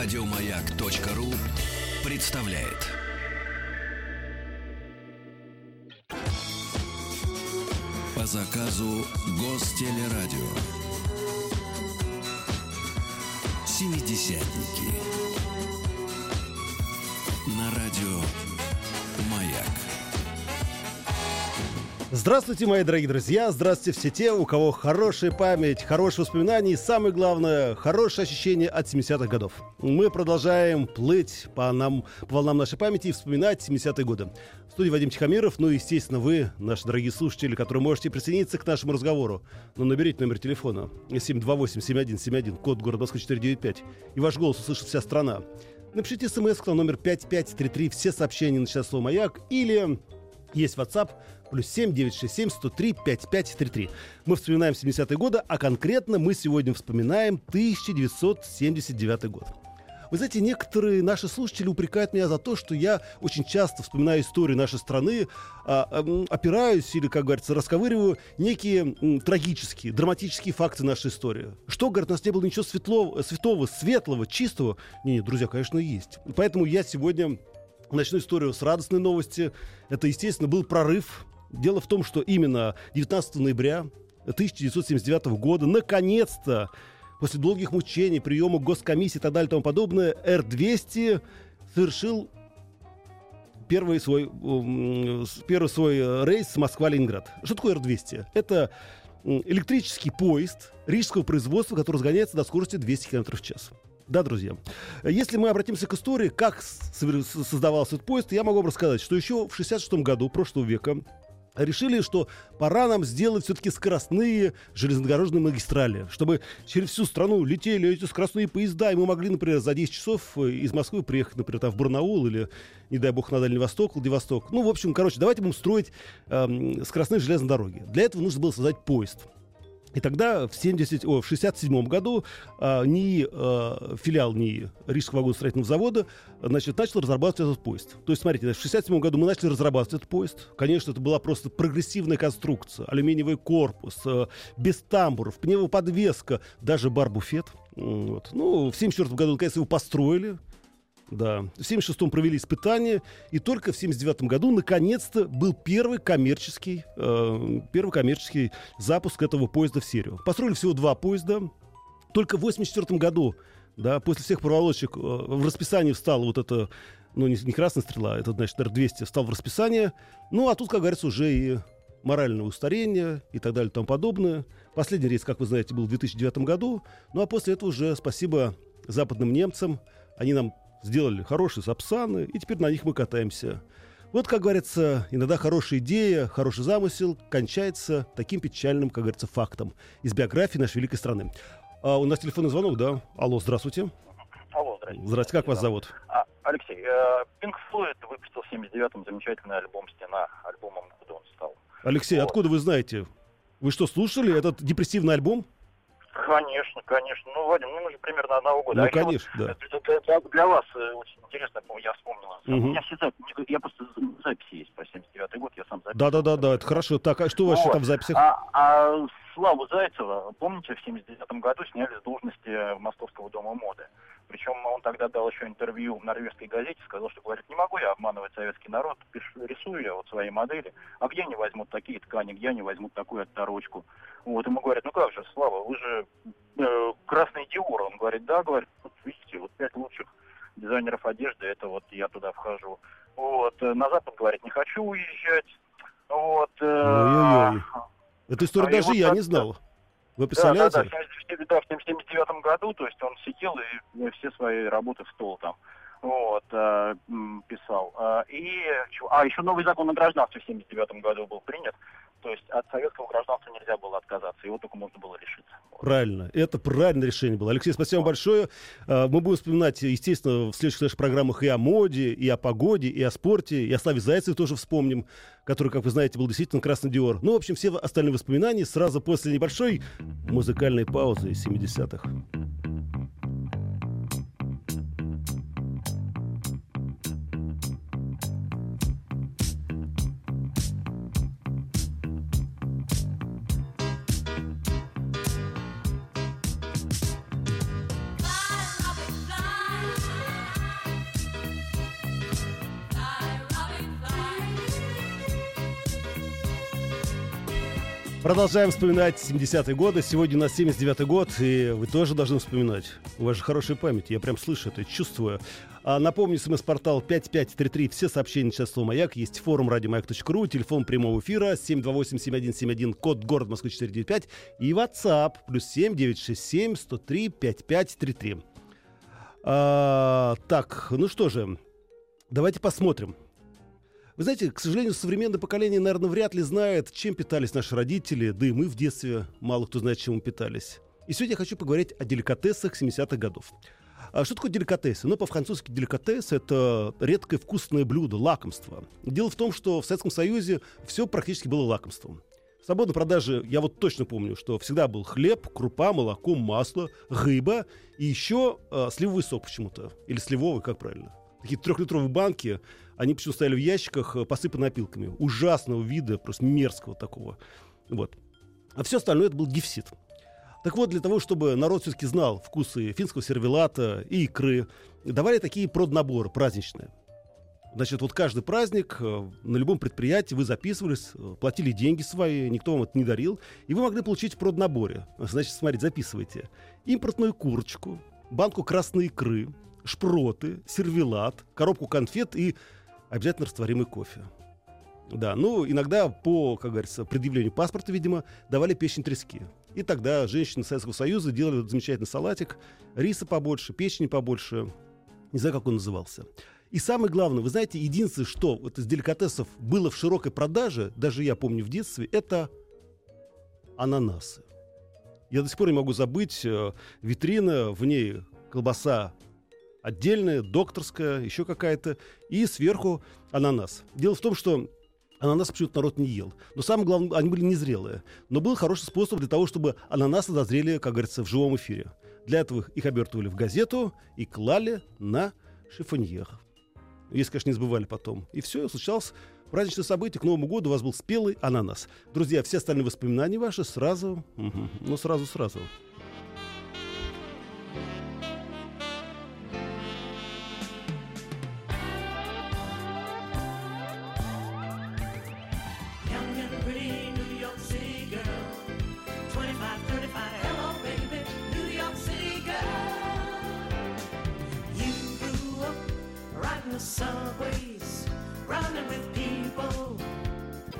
Радиомаяк.ру представляет. По заказу Гостелерадио. Семидесятники. Здравствуйте, мои дорогие друзья! Здравствуйте все те, у кого хорошая память, хорошие воспоминания и, самое главное, хорошее ощущение от 70-х годов. Мы продолжаем плыть по, нам, по волнам нашей памяти и вспоминать 70-е годы. В студии Вадим Тихомиров, ну и, естественно, вы, наши дорогие слушатели, которые можете присоединиться к нашему разговору. Ну, наберите номер телефона 728-7171, код города Москвы 495, и ваш голос услышит вся страна. Напишите смс на номер 5533, все сообщения на час слово «Маяк» или есть WhatsApp плюс 7 967 103 5533. Мы вспоминаем 70-е годы, а конкретно мы сегодня вспоминаем 1979 год. Вы знаете, некоторые наши слушатели упрекают меня за то, что я очень часто вспоминаю историю нашей страны, а, а, опираюсь или, как говорится, расковыриваю некие трагические, драматические факты нашей истории. Что, говорят, у нас не было ничего светлого, святого, светлого, чистого? Не, не, друзья, конечно, есть. Поэтому я сегодня начну историю с радостной новости. Это, естественно, был прорыв. Дело в том, что именно 19 ноября 1979 года наконец-то после долгих мучений, приема госкомиссии и так далее и тому подобное, Р-200 совершил первый свой, первый свой э, рейс Москва-Ленинград. Что такое Р-200? Это электрический поезд рижского производства, который разгоняется до скорости 200 км в час. Да, друзья. Если мы обратимся к истории, как создавался этот поезд, я могу вам рассказать, что еще в 66 году прошлого века решили, что пора нам сделать все-таки скоростные железнодорожные магистрали, чтобы через всю страну летели эти скоростные поезда, и мы могли, например, за 10 часов э, из Москвы приехать, например, там, в Барнаул или, не дай бог, на Дальний Восток, Владивосток. Ну, в общем, короче, давайте будем строить эм, скоростные железные дороги. Для этого нужно было создать поезд. И тогда в, 70, о, в 67 году а, НИИ, а, филиал НИИ Рижского вагоностроительного завода значит, начал разрабатывать этот поезд. То есть, смотрите, в 67 году мы начали разрабатывать этот поезд. Конечно, это была просто прогрессивная конструкция. Алюминиевый корпус, а, без тамбуров, пневмоподвеска, даже бар-буфет. Вот. Ну, в 74 году, наконец, его построили. Да. В 76-м провели испытания, и только в 79 году наконец-то был первый коммерческий, э, первый коммерческий запуск этого поезда в серию. Построили всего два поезда. Только в 84 году, да, после всех проволочек, э, в расписании встала вот эта, ну, не, не красная стрела, это, значит, Р-200 встал в расписание. Ну, а тут, как говорится, уже и моральное устарение и так далее и тому подобное. Последний рейс, как вы знаете, был в 2009 году. Ну, а после этого уже спасибо западным немцам. Они нам сделали хорошие сапсаны, и теперь на них мы катаемся. Вот, как говорится, иногда хорошая идея, хороший замысел кончается таким печальным, как говорится, фактом из биографии нашей великой страны. А, у нас телефонный звонок, да? Алло, здравствуйте. Алло, здравствуйте. Здравствуйте, как вас зовут? А, Алексей, Пинк Флойд выпустил в 79-м замечательный альбом «Стена». Альбомом года он стал. Алексей, Вот. откуда вы знаете? Вы что, слушали этот депрессивный альбом? Конечно, конечно. Ну, Вадим, ну мы же примерно одного года. Ну, А конечно, да. вот, это- это- это для вас э, очень интересно, я вспомнил. У Мгм. меня все записи, я просто записи есть по 79 год, я сам записывал. Да-да-да, это хорошо. Так, а что у вас еще Вот. там в записях? А, а Славу Зайцева, помните, в 79 году сняли с должности Московского дома моды. Причем он тогда дал еще интервью в норвежской газете, сказал, что, говорит, не могу я обманывать советский народ, пишу, рисую я вот свои модели, а где они возьмут такие ткани, где они возьмут такую отторочку. Вот, ему говорят, ну как же, Слава, вы же э, красный Диор. Он говорит, да, говорит, вот видите, вот пять лучших дизайнеров одежды, это вот я туда вхожу. Вот, э, на Запад, говорит, не хочу уезжать. Вот. э. Эту историю а даже я не как-то- знал. Вы Да, да, представляете? да, в 79 да, в 79 году, то есть он сидел и э, все свои работы в стол там вот, э, писал. А, И, а, еще новый закон о гражданстве в 79 году был принят, то есть от советского гражданства нельзя было отказаться, его только можно было лишиться. Правильно. Это правильное решение было. Алексей, спасибо вам большое. А, Мы будем вспоминать, естественно, в следующих наших программах и о моде, и о погоде, и о спорте, и о Славе Зайцеве тоже вспомним, который, как вы знаете, был действительно красный Диор. Ну, в общем, все остальные воспоминания сразу после небольшой музыкальной паузы из 70-х. Продолжаем вспоминать 70-е годы. Сегодня у нас 79-й год, и вы тоже должны вспоминать. У вас же хорошая память, я прям слышу это, чувствую. А напомню, смс-портал 5533, все сообщения сейчас слово «Маяк». Есть форум радиомаяк.ру, телефон прямого эфира 728-7171, код город Москвы 495 и WhatsApp плюс 7 967 103 5533. А, так, ну что же, давайте посмотрим. Вы знаете, к сожалению, современное поколение, наверное, вряд ли знает, чем питались наши родители, да и мы в детстве мало кто знает, чем мы питались. И сегодня я хочу поговорить о деликатесах 70-х годов. А что такое деликатесы? Ну, по-французски деликатес — это редкое вкусное блюдо, лакомство. Дело в том, что в Советском Союзе все практически было лакомством. В свободной продаже я вот точно помню, что всегда был хлеб, крупа, молоко, масло, рыба и еще э, сливовый сок почему-то. Или сливовый, как правильно. Такие трехлитровые банки они почему стояли в ящиках, э, посыпаны опилками. Ужасного вида, просто мерзкого такого. Вот. А все остальное это был дефицит. Так вот, для того, чтобы народ все-таки знал вкусы финского сервелата и икры, давали такие проднаборы праздничные. Значит, вот каждый праздник э, на любом предприятии вы записывались, э, платили деньги свои, никто вам это не дарил, и вы могли получить в проднаборе. Значит, смотрите, записывайте. Импортную курочку, банку красной икры, шпроты, сервелат, коробку конфет и обязательно растворимый кофе. Да, ну, иногда по, как говорится, предъявлению паспорта, видимо, давали печень трески. И тогда женщины Советского Союза делали замечательный салатик, риса побольше, печени побольше. Не знаю, как он назывался. И самое главное, вы знаете, единственное, что вот из деликатесов было в широкой продаже, даже я помню в детстве, это ананасы. Я до сих пор не могу забыть э, витрина, в ней колбаса отдельная, докторская, еще какая-то, и сверху ананас. Дело в том, что Ананас почему-то народ не ел. Но самое главное, они были незрелые. Но был хороший способ для того, чтобы ананасы дозрели, как говорится, в живом эфире. Для этого их обертывали в газету и клали на шифоньер. Если, конечно, не забывали потом. И все, случалось праздничное событие. К Новому году у вас был спелый ананас. Друзья, все остальные воспоминания ваши сразу, ну сразу-сразу.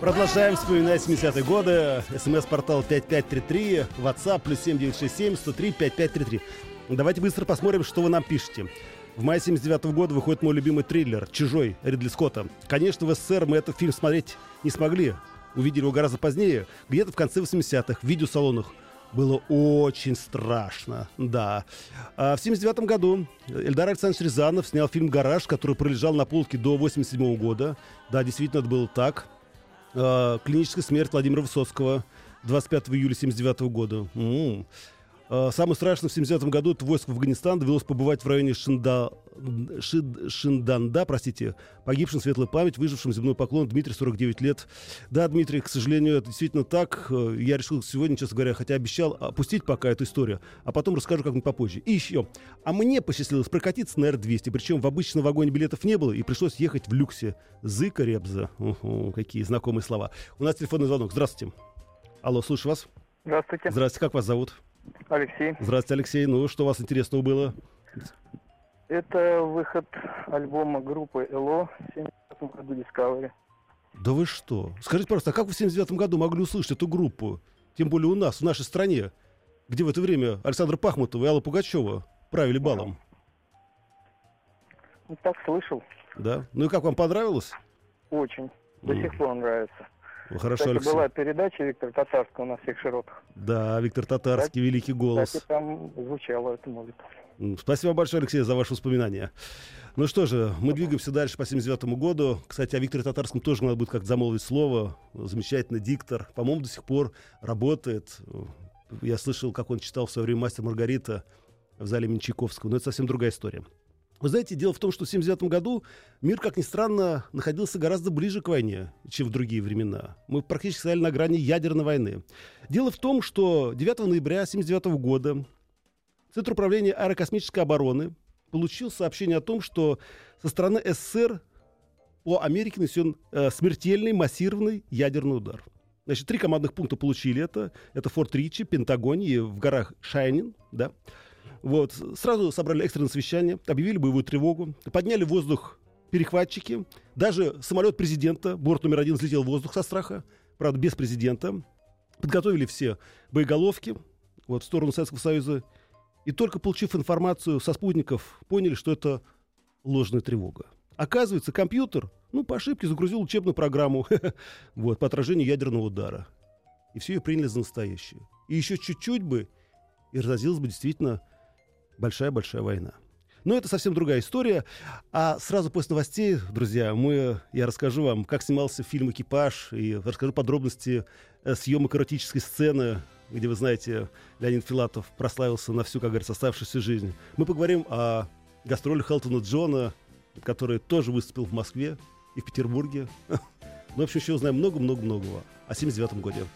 Продолжаем вспоминать 70-е годы. СМС-портал 5533, WhatsApp плюс 7967 103 5533. Давайте быстро посмотрим, что вы нам пишете. В мае 79 -го года выходит мой любимый триллер «Чужой» Ридли Скотта. Конечно, в СССР мы этот фильм смотреть не смогли. Увидели его гораздо позднее, где-то в конце 80-х, в видеосалонах. Было очень страшно, да. А в 79 году Эльдар Александрович Рязанов снял фильм «Гараж», который пролежал на полке до 87 -го года. Да, действительно, это было так. А, клиническая смерть Владимира Высоцкого 25 июля 79 года. М-м. А, самое страшное в 79 году это войск в Афганистан довелось побывать в районе Шинда... Шид... Шинданда, простите, погибшим светлая память, выжившим земной поклон Дмитрий, 49 лет. Да, Дмитрий, к сожалению, это действительно так. Я решил сегодня, честно говоря, хотя обещал опустить пока эту историю, а потом расскажу как-нибудь попозже. И еще. А мне посчастливилось прокатиться на Р-200, причем в обычном вагоне билетов не было, и пришлось ехать в люксе. Зыка Ребза. Какие знакомые слова. У нас телефонный звонок. Здравствуйте. Алло, слушаю вас. Здравствуйте. Здравствуйте, как вас зовут? Алексей. Здравствуйте, Алексей. Ну, что у вас интересного было? Это выход альбома группы ЭЛО в 79 году Discovery. Да вы что? Скажите, пожалуйста, а как вы в 79 году могли услышать эту группу? Тем более у нас, в нашей стране, где в это время Александр Пахмутов и Алла Пугачева правили балом. Ну, так слышал. Да? Ну и как вам понравилось? Очень. До mm. сих пор нравится. Хорошо, Кстати, Алексей. была передача Виктора Татарского на всех широтах. Да, Виктор Татарский, кстати, великий голос. Кстати, там звучало эта музыка. Спасибо большое, Алексей, за ваши воспоминания. Ну что же, мы двигаемся дальше по 79 году. Кстати, о Викторе Татарском тоже надо будет как-то замолвить слово. Замечательный диктор. По-моему, до сих пор работает. Я слышал, как он читал в свое время «Мастер Маргарита» в зале Менчаковского. Но это совсем другая история. Вы знаете, дело в том, что в 1979 году мир, как ни странно, находился гораздо ближе к войне, чем в другие времена. Мы практически стояли на грани ядерной войны. Дело в том, что 9 ноября 1979 года Центр управления аэрокосмической обороны получил сообщение о том, что со стороны СССР по Америке нанесен э, смертельный массированный ядерный удар. Значит, три командных пункта получили это. Это Форт Ричи, Пентагон и в горах Шайнин, да. Вот. Сразу собрали экстренное совещание, объявили боевую тревогу, подняли в воздух перехватчики. Даже самолет президента, борт номер один, взлетел в воздух со страха. Правда, без президента. Подготовили все боеголовки вот, в сторону Советского Союза. И только получив информацию со спутников, поняли, что это ложная тревога. Оказывается, компьютер, ну, по ошибке загрузил учебную программу вот, по отражению ядерного удара. И все ее приняли за настоящее. И еще чуть-чуть бы, и разразилась бы действительно большая-большая война. Но это совсем другая история. А сразу после новостей, друзья, мы, я расскажу вам, как снимался фильм «Экипаж», и расскажу подробности э, съемок эротической сцены, где, вы знаете, Леонид Филатов прославился на всю, как говорится, оставшуюся жизнь. Мы поговорим о гастролях Хелтона Джона, который тоже выступил в Москве и в Петербурге. Ну, в общем, еще узнаем много-много-многого о 79 году.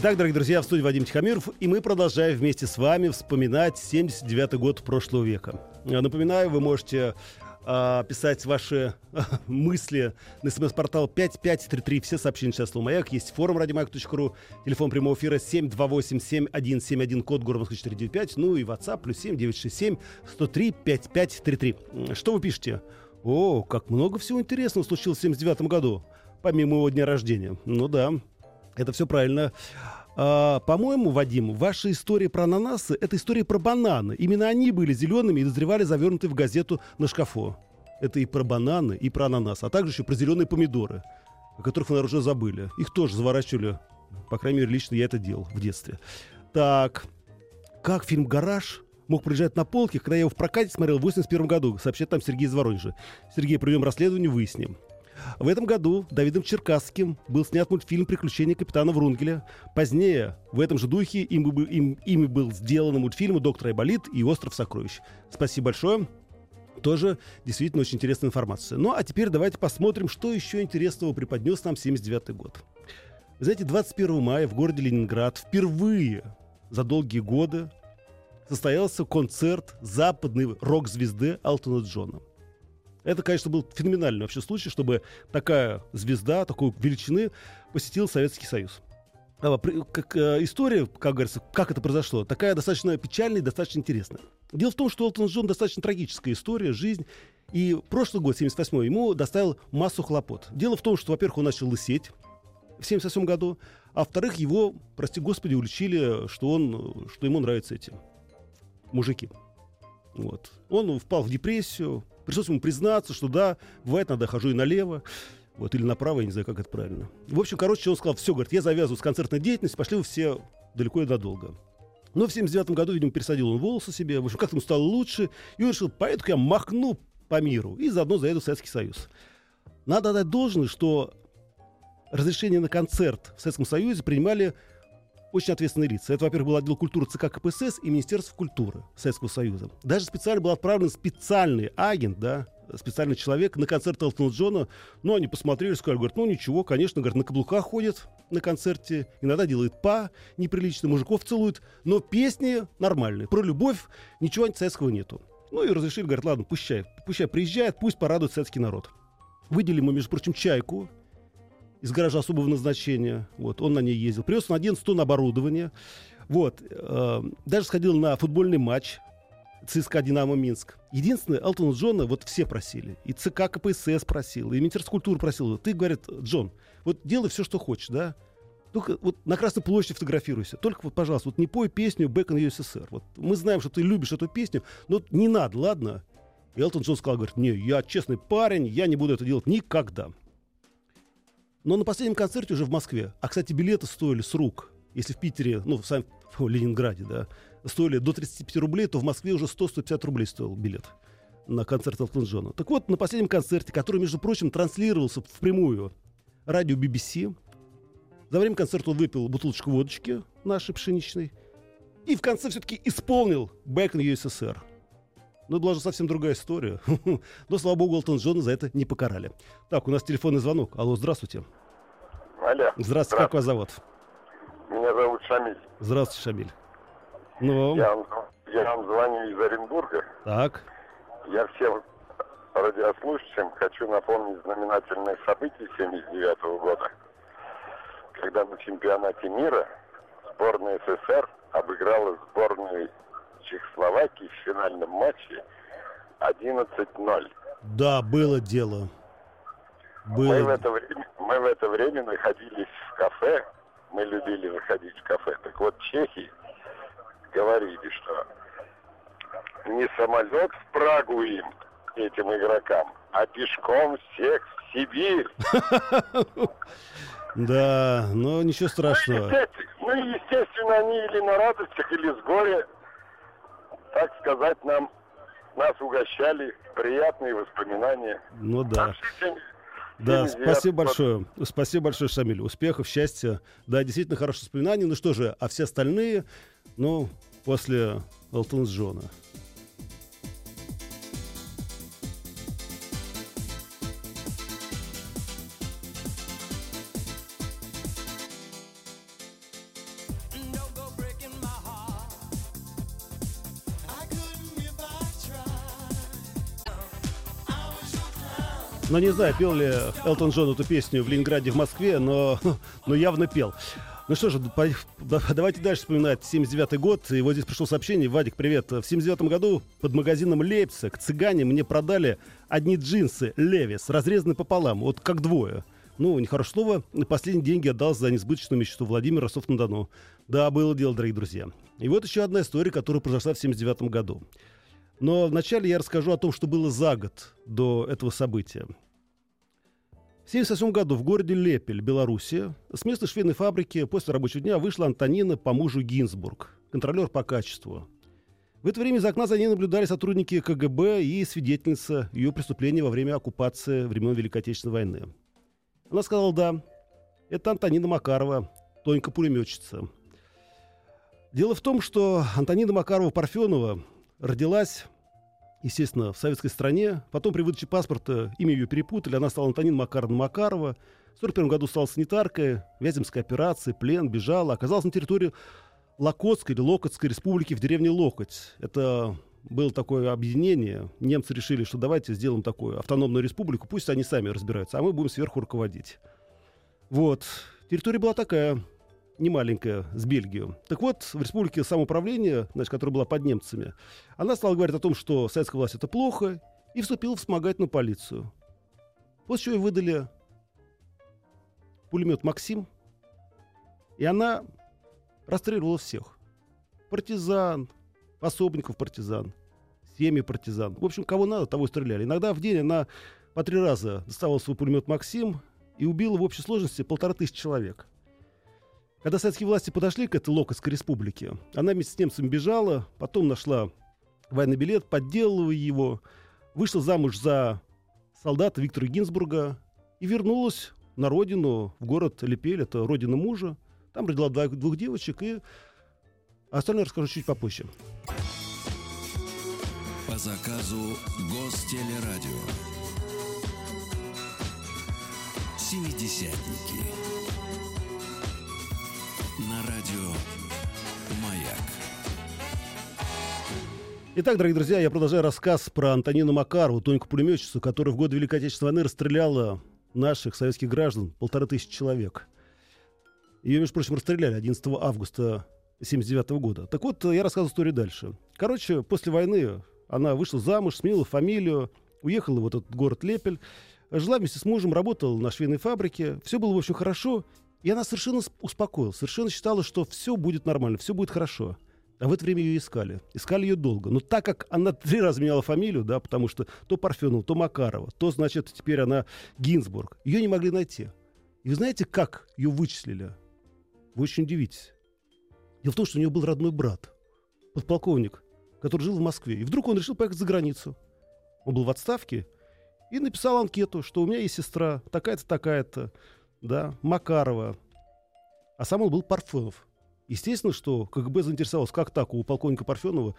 Итак, дорогие друзья, в студии Вадим Тихомиров, и мы продолжаем вместе с вами вспоминать 79 год прошлого века. Я Напоминаю, вы можете а, писать ваши мысли на смс-портал 5533. Все сообщения сейчас слово «Маяк». Есть форум радиомаяк.ру, телефон прямого эфира 728-7171, код Москвы 495, ну и WhatsApp плюс 7 967 103 5533. Что вы пишете? О, как много всего интересного случилось в 79 году, помимо его дня рождения. Ну да, это все правильно. А, по-моему, Вадим, ваша история про ананасы — это история про бананы. Именно они были зелеными и дозревали завернуты в газету на шкафу. Это и про бананы, и про ананасы, а также еще про зеленые помидоры, о которых вы, наверное, уже забыли. Их тоже заворачивали. По крайней мере, лично я это делал в детстве. Так, как фильм «Гараж» мог проезжать на полке, когда я его в прокате смотрел в 81 году, сообщает там Сергей из Воронежа. Сергей, проведем расследование, выясним. В этом году Давидом Черкасским был снят мультфильм «Приключения капитана Врунгеля». Позднее, в этом же духе, им, им- ими был сделан мультфильм «Доктор Айболит» и «Остров сокровищ». Спасибо большое. Тоже действительно очень интересная информация. Ну, а теперь давайте посмотрим, что еще интересного преподнес нам 79 год. Вы знаете, 21 мая в городе Ленинград впервые за долгие годы состоялся концерт западной рок-звезды Алтона Джона. Это, конечно, был феноменальный вообще случай, чтобы такая звезда, такой величины посетила Советский Союз. А, Как э, история, как говорится, как это произошло, такая достаточно печальная и достаточно интересная. Дело в том, что Элтон Джон достаточно трагическая история, жизнь. И прошлый год, 78 ему доставил массу хлопот. Дело в том, что, во-первых, он начал лысеть в 78 году, а во-вторых, его, прости господи, уличили, что, он, что ему нравятся эти мужики. Вот. Он впал в депрессию, пришлось ему признаться, что да, бывает, надо хожу и налево, вот, или направо, я не знаю, как это правильно. В общем, короче, он сказал, все, говорит, я завязываю с концертной деятельностью, пошли вы все далеко и надолго. Но в 79 году, видимо, пересадил он волосы себе, в общем, как-то ему стало лучше, и он решил, поэтому я махну по миру и заодно заеду в Советский Союз. Надо отдать должное, что разрешение на концерт в Советском Союзе принимали очень ответственные лица. Это, во-первых, был отдел культуры ЦК КПСС и Министерство культуры Советского Союза. Даже специально был отправлен специальный агент, да, специальный человек на концерт Элтона Джона. Ну, они посмотрели, сказали, говорят, ну ничего, конечно, говорят, на каблуках ходит на концерте, иногда делает па неприлично, мужиков целует, но песни нормальные. Про любовь ничего антисоветского нету. Ну и разрешили, говорят, ладно, пущай, пущай приезжает, пусть порадует советский народ. Выделили ему, между прочим, чайку, из гаража особого назначения. Вот, он на ней ездил. Привез на 11 тонн оборудования. Вот, э, даже сходил на футбольный матч ЦСКА «Динамо Минск». Единственное, Алтона Джона вот все просили. И ЦК КПСС просил, и Министерство культуры просил. Ты, говорит, Джон, вот делай все, что хочешь, да? Только вот на Красной площади фотографируйся. Только вот, пожалуйста, вот не пой песню «Back in USSR». Вот мы знаем, что ты любишь эту песню, но не надо, ладно? И Элтон Джон сказал, говорит, не, я честный парень, я не буду это делать никогда. Но на последнем концерте уже в Москве, а, кстати, билеты стоили с рук. Если в Питере, ну, в, сам- в Ленинграде, да, стоили до 35 рублей, то в Москве уже 100-150 рублей стоил билет. на концерт Элтона Джона. Так вот, на последнем концерте, который, между прочим, транслировался впрямую радио BBC, за время концерта он выпил бутылочку водочки нашей пшеничной и в конце все-таки исполнил «Back in USSR». Но это была же совсем другая история. Но, слава богу, Элтон Джона за это не покарали. Так, у нас телефонный звонок. Алло, здравствуйте. Алло. Здравствуйте, как вас зовут? Меня зовут Шамиль. Здравствуйте, Шамиль. Ну, Я вам, я вам звоню из Оренбурга. так. Я всем радиослушателям хочу напомнить знаменательное событие 79 года, когда на чемпионате мира сборная СССР обыграла сборную Чехословакии в финальном матче 11-0. Да, было дело. Мы в, Было. это время, мы в это время находились в кафе, мы любили выходить в кафе. Так вот, чехи говорили, что не самолет в Прагу им, этим игрокам, а пешком всех в Сибирь. Да, но ничего Ну, страшного. ну, естественно, они или на радостях, или с горя, так сказать, нам нас угощали, приятные воспоминания. Ну да. Да, 79 спасибо большое. Спасибо большое, Шамиль. Успехов, счастья. Да, действительно хорошие воспоминания. Ну что же, а все остальные, ну, после Элтона Джона. Clown. Ну, не знаю, пел ли Элтон Джон эту песню в Ленинграде, в Москве, но, но явно пел. Ну что же, давайте дальше вспоминать 79 год. И вот здесь пришло сообщение. Вадик, привет. В 79 году под магазином Лейпциг цыгане мне продали одни джинсы Левис, разрезанные пополам, вот как двое. Ну, нехорошее слово. Последние деньги отдал за несбыточную мечту Владимир Ростов-на-Дону. Да, было дело, дорогие друзья. И вот еще одна история, которая произошла в 79 году. Но вначале я расскажу о том, что было за год до этого события. В 1978 году в городе Лепель, Белоруссия, с места швейной фабрики после рабочего дня вышла Антонина по мужу Гинзбург, контролер по качеству. В это время из окна за ней наблюдали сотрудники КГБ и свидетельница ее преступления во время оккупации времен Великой Отечественной войны. Она сказала «да». Это Антонина Макарова, Тонька-пулеметчица. Дело в том, что Антонина Макарова-Парфенова родилась естественно, в советской стране. Потом при выдаче паспорта имя ее перепутали. Она стала Антонина Макаровна Макарова. В 1941 году стала санитаркой, Вяземской операции, плен, бежала. Оказалась на территории Локотской или Локотской республики в деревне Локоть. Это было такое объединение. Немцы решили, что давайте сделаем такую автономную республику, пусть они сами разбираются, а мы будем сверху руководить. Вот. Территория была такая, не маленькая, с Бельгией. Так вот, в республике самоуправления, значит, которая была под немцами, она стала говорить о том, что советская власть это плохо, и вступила в вспомогательную полицию. После чего ей выдали пулемет «Максим», и она расстреливала всех. Партизан, пособников партизан, семьи партизан. В общем, кого надо, того и стреляли. Иногда в день она по три раза доставала свой пулемет «Максим» и убила в общей сложности полтора тысячи человек. Когда советские власти подошли к этой Локотской республике, она вместе с немцами бежала, потом нашла военный билет, подделала его, вышла замуж за солдата Виктора Гинзбурга и вернулась на родину, в город Лепель, это родина мужа. Там родила двух девочек, и остальное расскажу чуть попозже. По заказу Гостелерадио. Семидесятники. На радио Маяк. Итак, дорогие друзья, я продолжаю рассказ про Антонину Макарову, Тоньку-пулеметчицу, которая в годы Великой Отечественной войны расстреляла наших советских граждан, полторы тысячи человек. Ее, между прочим, расстреляли 11 августа 1979 года. Так вот, я рассказываю историю дальше. Короче, после войны она вышла замуж, сменила фамилию, уехала в этот город Лепель, жила вместе с мужем, работала на швейной фабрике. Все было, в общем, хорошо. И она совершенно сп- успокоилась, совершенно считала, что все будет нормально, все будет хорошо. А в это время ее искали. Искали ее долго. Но так как она три раза меняла фамилию, да, потому что то Парфенова, то Макарова, то, значит, теперь она Гинзбург, ее не могли найти. И вы знаете, как ее вычислили? Вы очень удивитесь. Дело в том, что у нее был родной брат, подполковник, который жил в Москве. И вдруг он решил поехать за границу. Он был в отставке и написал анкету, что у меня есть сестра, такая-то, такая-то, да, Макарова. А сам он был Парфенов. Естественно, что КГБ заинтересовалось, как так у полковника Парфенова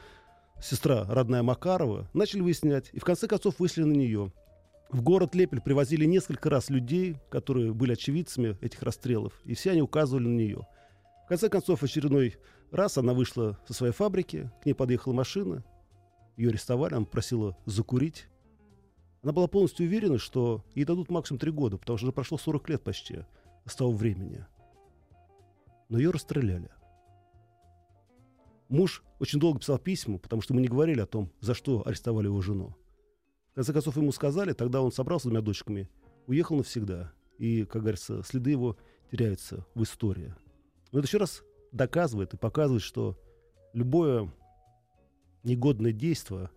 сестра родная Макарова, начали выяснять, и в конце концов вышли на нее. В город Лепель привозили несколько раз людей, которые были очевидцами этих расстрелов, и все они указывали на нее. В конце концов, очередной раз она вышла со своей фабрики, к ней подъехала машина, ее арестовали, она просила закурить. Она была полностью уверена, что ей дадут максимум три года, потому что уже прошло 40 лет почти с того времени. Но ее расстреляли. Муж очень долго писал письма, потому что мы не говорили о том, за что арестовали его жену. В конце концов, ему сказали, тогда он собрался с двумя дочками, уехал навсегда. И, как говорится, следы его теряются в истории. Но это еще раз доказывает и показывает, что любое негодное действие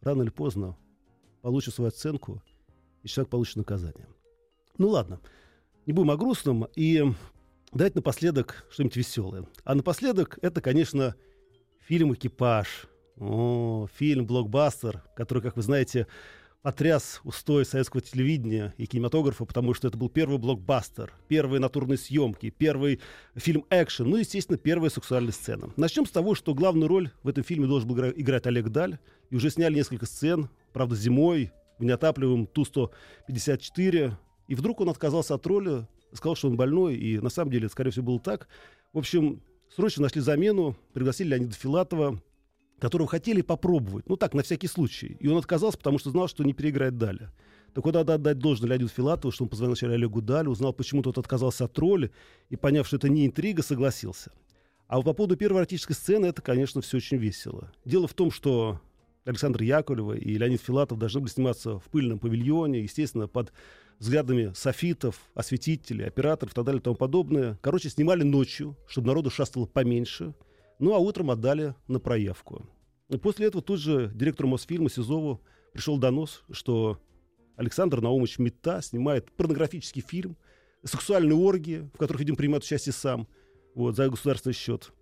рано или поздно получит свою оценку, и человек получит наказание. Ну ладно, не будем о грустном, и давайте напоследок что-нибудь веселое. А напоследок это, конечно, фильм «Экипаж». О, фильм «Блокбастер», который, как вы знаете, потряс устой советского телевидения и кинематографа, потому что это был первый блокбастер, первые натурные съемки, первый фильм экшен, ну, естественно, первая сексуальная сцена. Начнем с того, что главную роль в этом фильме должен был игра- играть Олег Даль, и уже сняли несколько сцен, правда, зимой, в неотапливаемом Ту-154, и вдруг он отказался от роли, сказал, что он больной, и на самом деле, скорее всего, было так. В общем, срочно нашли замену, пригласили Леонида Филатова, которого хотели попробовать, ну так, на всякий случай. И он отказался, потому что знал, что не переиграет Даля. Так вот, надо отдать должное Леониду Филатову, что он позвонил вначале Олегу Далю, узнал, почему тот отказался от роли, и, поняв, что это не интрига, согласился. А вот по поводу первой эротической сцены, это, конечно, все очень весело. Дело в том, что Александр Яковлева и Леонид Филатов должны были сниматься в пыльном павильоне, естественно, под взглядами софитов, осветителей, операторов и так далее и тому подобное. Короче, снимали ночью, чтобы народу шастало поменьше, ну а утром отдали на проявку. И после этого тут же директору Мосфильма Сизову пришел донос, что Александр Наумович Мета снимает порнографический фильм, сексуальные оргии, в которых, видимо, принимает участие сам, вот, за государственный счет.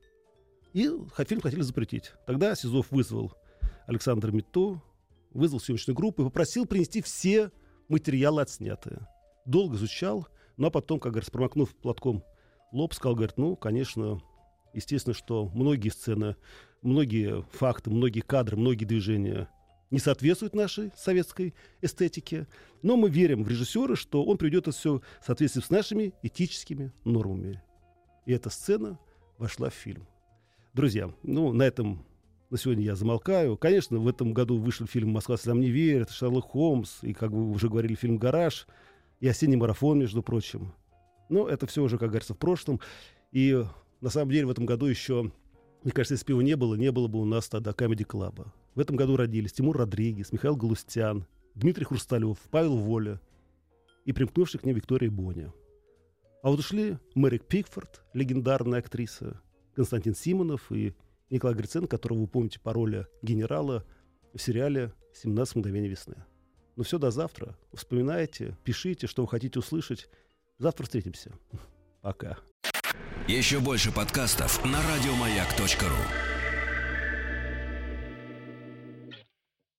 И фильм хотели запретить. Тогда Сизов вызвал Александра Митто, вызвал съемочную группу и попросил принести все материалы отснятые. Долго изучал, ну а потом, как говорится, промокнув платком лоб, сказал, говорит, ну, конечно, естественно, что многие сцены, многие факты, многие кадры, многие движения не соответствуют нашей советской эстетике, но мы верим в режиссера, что он приведет это все в соответствии с нашими этическими нормами. И эта сцена вошла в фильм. Друзья, ну, на этом на сегодня я замолкаю. Конечно, в этом году вышел фильм «Москва слезам не верит», «Шерлок Холмс», и, как вы уже говорили, фильм «Гараж», и «Осенний марафон», между прочим. Но это все уже, как говорится, в прошлом. И на самом деле в этом году еще, мне кажется, если бы его не было, не было бы у нас тогда Comedy Club. В этом году родились Тимур Родригес, Михаил Галустян, Дмитрий Хрусталев, Павел Воля и примкнувший к ним Виктория Боня. А вот ушли Мэрик Пикфорд, легендарная актриса, Константин Симонов и Николай Гриценко, которого вы помните по роли генерала в сериале «17 мгновений весны». Ну все, до завтра. Вспоминайте, пишите, что вы хотите услышать. Завтра встретимся. Пока. Еще больше подкастов на радиомаяк.ру.